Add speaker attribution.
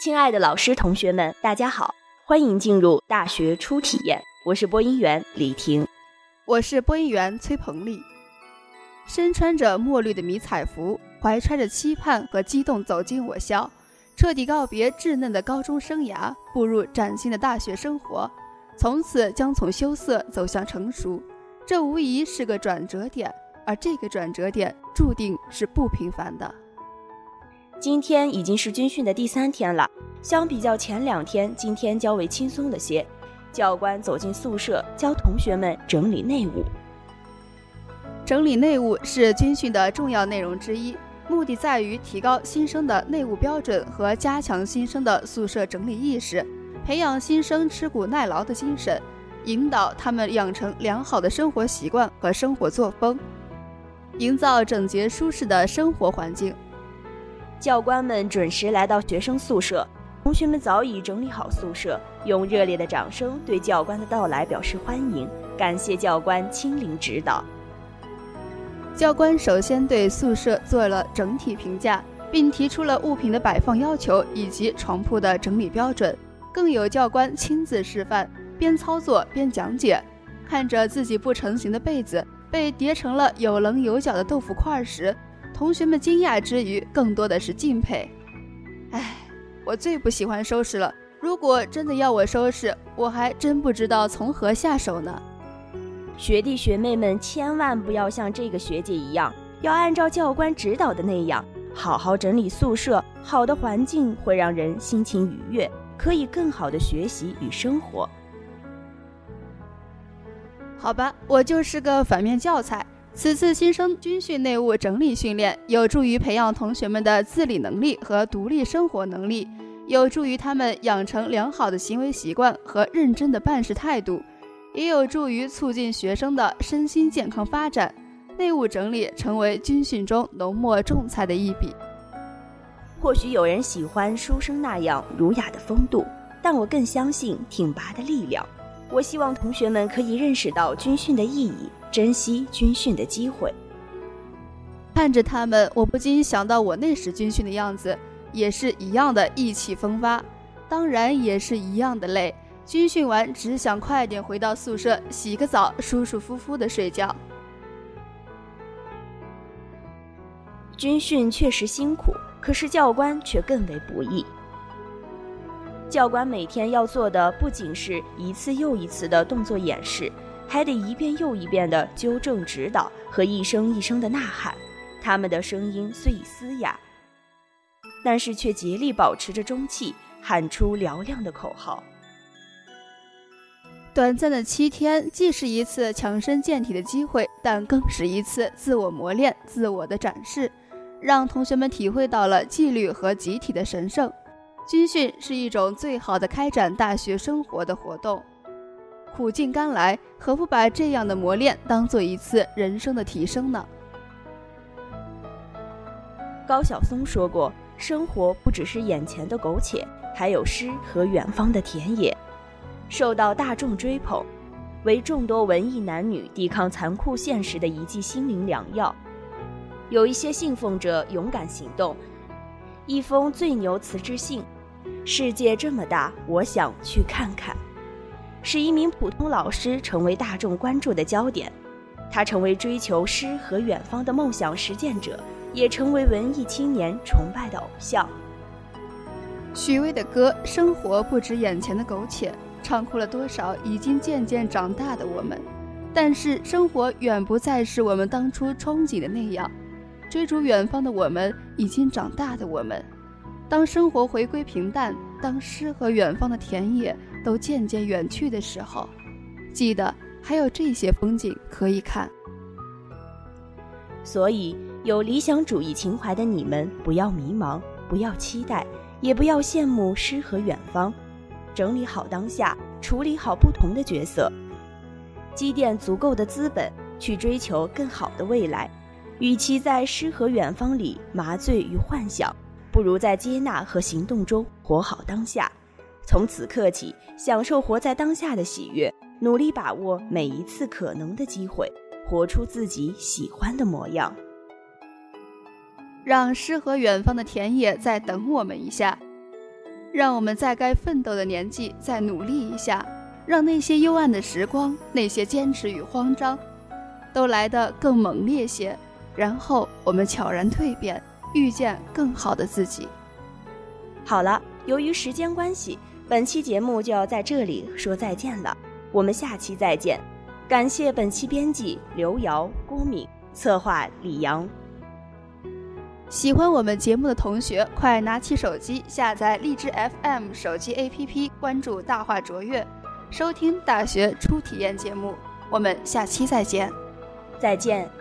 Speaker 1: 亲爱的老师、同学们，大家好，欢迎进入大学初体验。我是播音员李婷，
Speaker 2: 我是播音员崔鹏丽。身穿着墨绿的迷彩服，怀揣着期盼和激动走进我校，彻底告别稚嫩的高中生涯，步入崭新的大学生活，从此将从羞涩走向成熟。这无疑是个转折点，而这个转折点注定是不平凡的。
Speaker 1: 今天已经是军训的第三天了，相比较前两天，今天较为轻松了些。教官走进宿舍，教同学们整理内务。
Speaker 2: 整理内务是军训的重要内容之一，目的在于提高新生的内务标准和加强新生的宿舍整理意识，培养新生吃苦耐劳的精神，引导他们养成良好的生活习惯和生活作风，营造整洁舒适的生活环境。
Speaker 1: 教官们准时来到学生宿舍，同学们早已整理好宿舍，用热烈的掌声对教官的到来表示欢迎，感谢教官亲临指导。
Speaker 2: 教官首先对宿舍做了整体评价，并提出了物品的摆放要求以及床铺的整理标准，更有教官亲自示范，边操作边讲解。看着自己不成形的被子被叠成了有棱有角的豆腐块时，同学们惊讶之余，更多的是敬佩。唉，我最不喜欢收拾了。如果真的要我收拾，我还真不知道从何下手呢。
Speaker 1: 学弟学妹们，千万不要像这个学姐一样，要按照教官指导的那样，好好整理宿舍。好的环境会让人心情愉悦，可以更好的学习与生活。
Speaker 2: 好吧，我就是个反面教材。此次新生军训内务整理训练，有助于培养同学们的自理能力和独立生活能力，有助于他们养成良好的行为习惯和认真的办事态度，也有助于促进学生的身心健康发展。内务整理成为军训中浓墨重彩的一笔。
Speaker 1: 或许有人喜欢书生那样儒雅的风度，但我更相信挺拔的力量。我希望同学们可以认识到军训的意义。珍惜军训的机会。
Speaker 2: 看着他们，我不禁想到我那时军训的样子，也是一样的意气风发，当然也是一样的累。军训完，只想快点回到宿舍，洗个澡，舒舒服服的睡觉。
Speaker 1: 军训确实辛苦，可是教官却更为不易。教官每天要做的，不仅是一次又一次的动作演示。还得一遍又一遍的纠正指导和一声一声的呐喊，他们的声音虽已嘶哑，但是却竭力保持着中气，喊出嘹亮的口号。
Speaker 2: 短暂的七天，既是一次强身健体的机会，但更是一次自我磨练、自我的展示，让同学们体会到了纪律和集体的神圣。军训是一种最好的开展大学生活的活动。苦尽甘来，何不把这样的磨练当做一次人生的提升呢？
Speaker 1: 高晓松说过：“生活不只是眼前的苟且，还有诗和远方的田野。”受到大众追捧，为众多文艺男女抵抗残酷现实的一剂心灵良药。有一些信奉者勇敢行动，一封最牛辞职信：“世界这么大，我想去看看。”使一名普通老师成为大众关注的焦点，他成为追求诗和远方的梦想实践者，也成为文艺青年崇拜的偶像。
Speaker 2: 许巍的歌《生活不止眼前的苟且》，唱哭了多少已经渐渐长大的我们。但是生活远不再是我们当初憧憬的那样，追逐远方的我们，已经长大的我们。当生活回归平淡，当诗和远方的田野。都渐渐远去的时候，记得还有这些风景可以看。
Speaker 1: 所以，有理想主义情怀的你们，不要迷茫，不要期待，也不要羡慕诗和远方。整理好当下，处理好不同的角色，积淀足够的资本，去追求更好的未来。与其在诗和远方里麻醉与幻想，不如在接纳和行动中活好当下。从此刻起，享受活在当下的喜悦，努力把握每一次可能的机会，活出自己喜欢的模样。
Speaker 2: 让诗和远方的田野再等我们一下。让我们在该奋斗的年纪再努力一下，让那些幽暗的时光、那些坚持与慌张，都来得更猛烈些。然后我们悄然蜕变，遇见更好的自己。
Speaker 1: 好了，由于时间关系，本期节目就要在这里说再见了。我们下期再见。感谢本期编辑刘瑶、郭敏，策划李阳。
Speaker 2: 喜欢我们节目的同学，快拿起手机下载荔枝 FM 手机 APP，关注“大话卓越”，收听大学初体验节目。我们下期再见，
Speaker 1: 再见。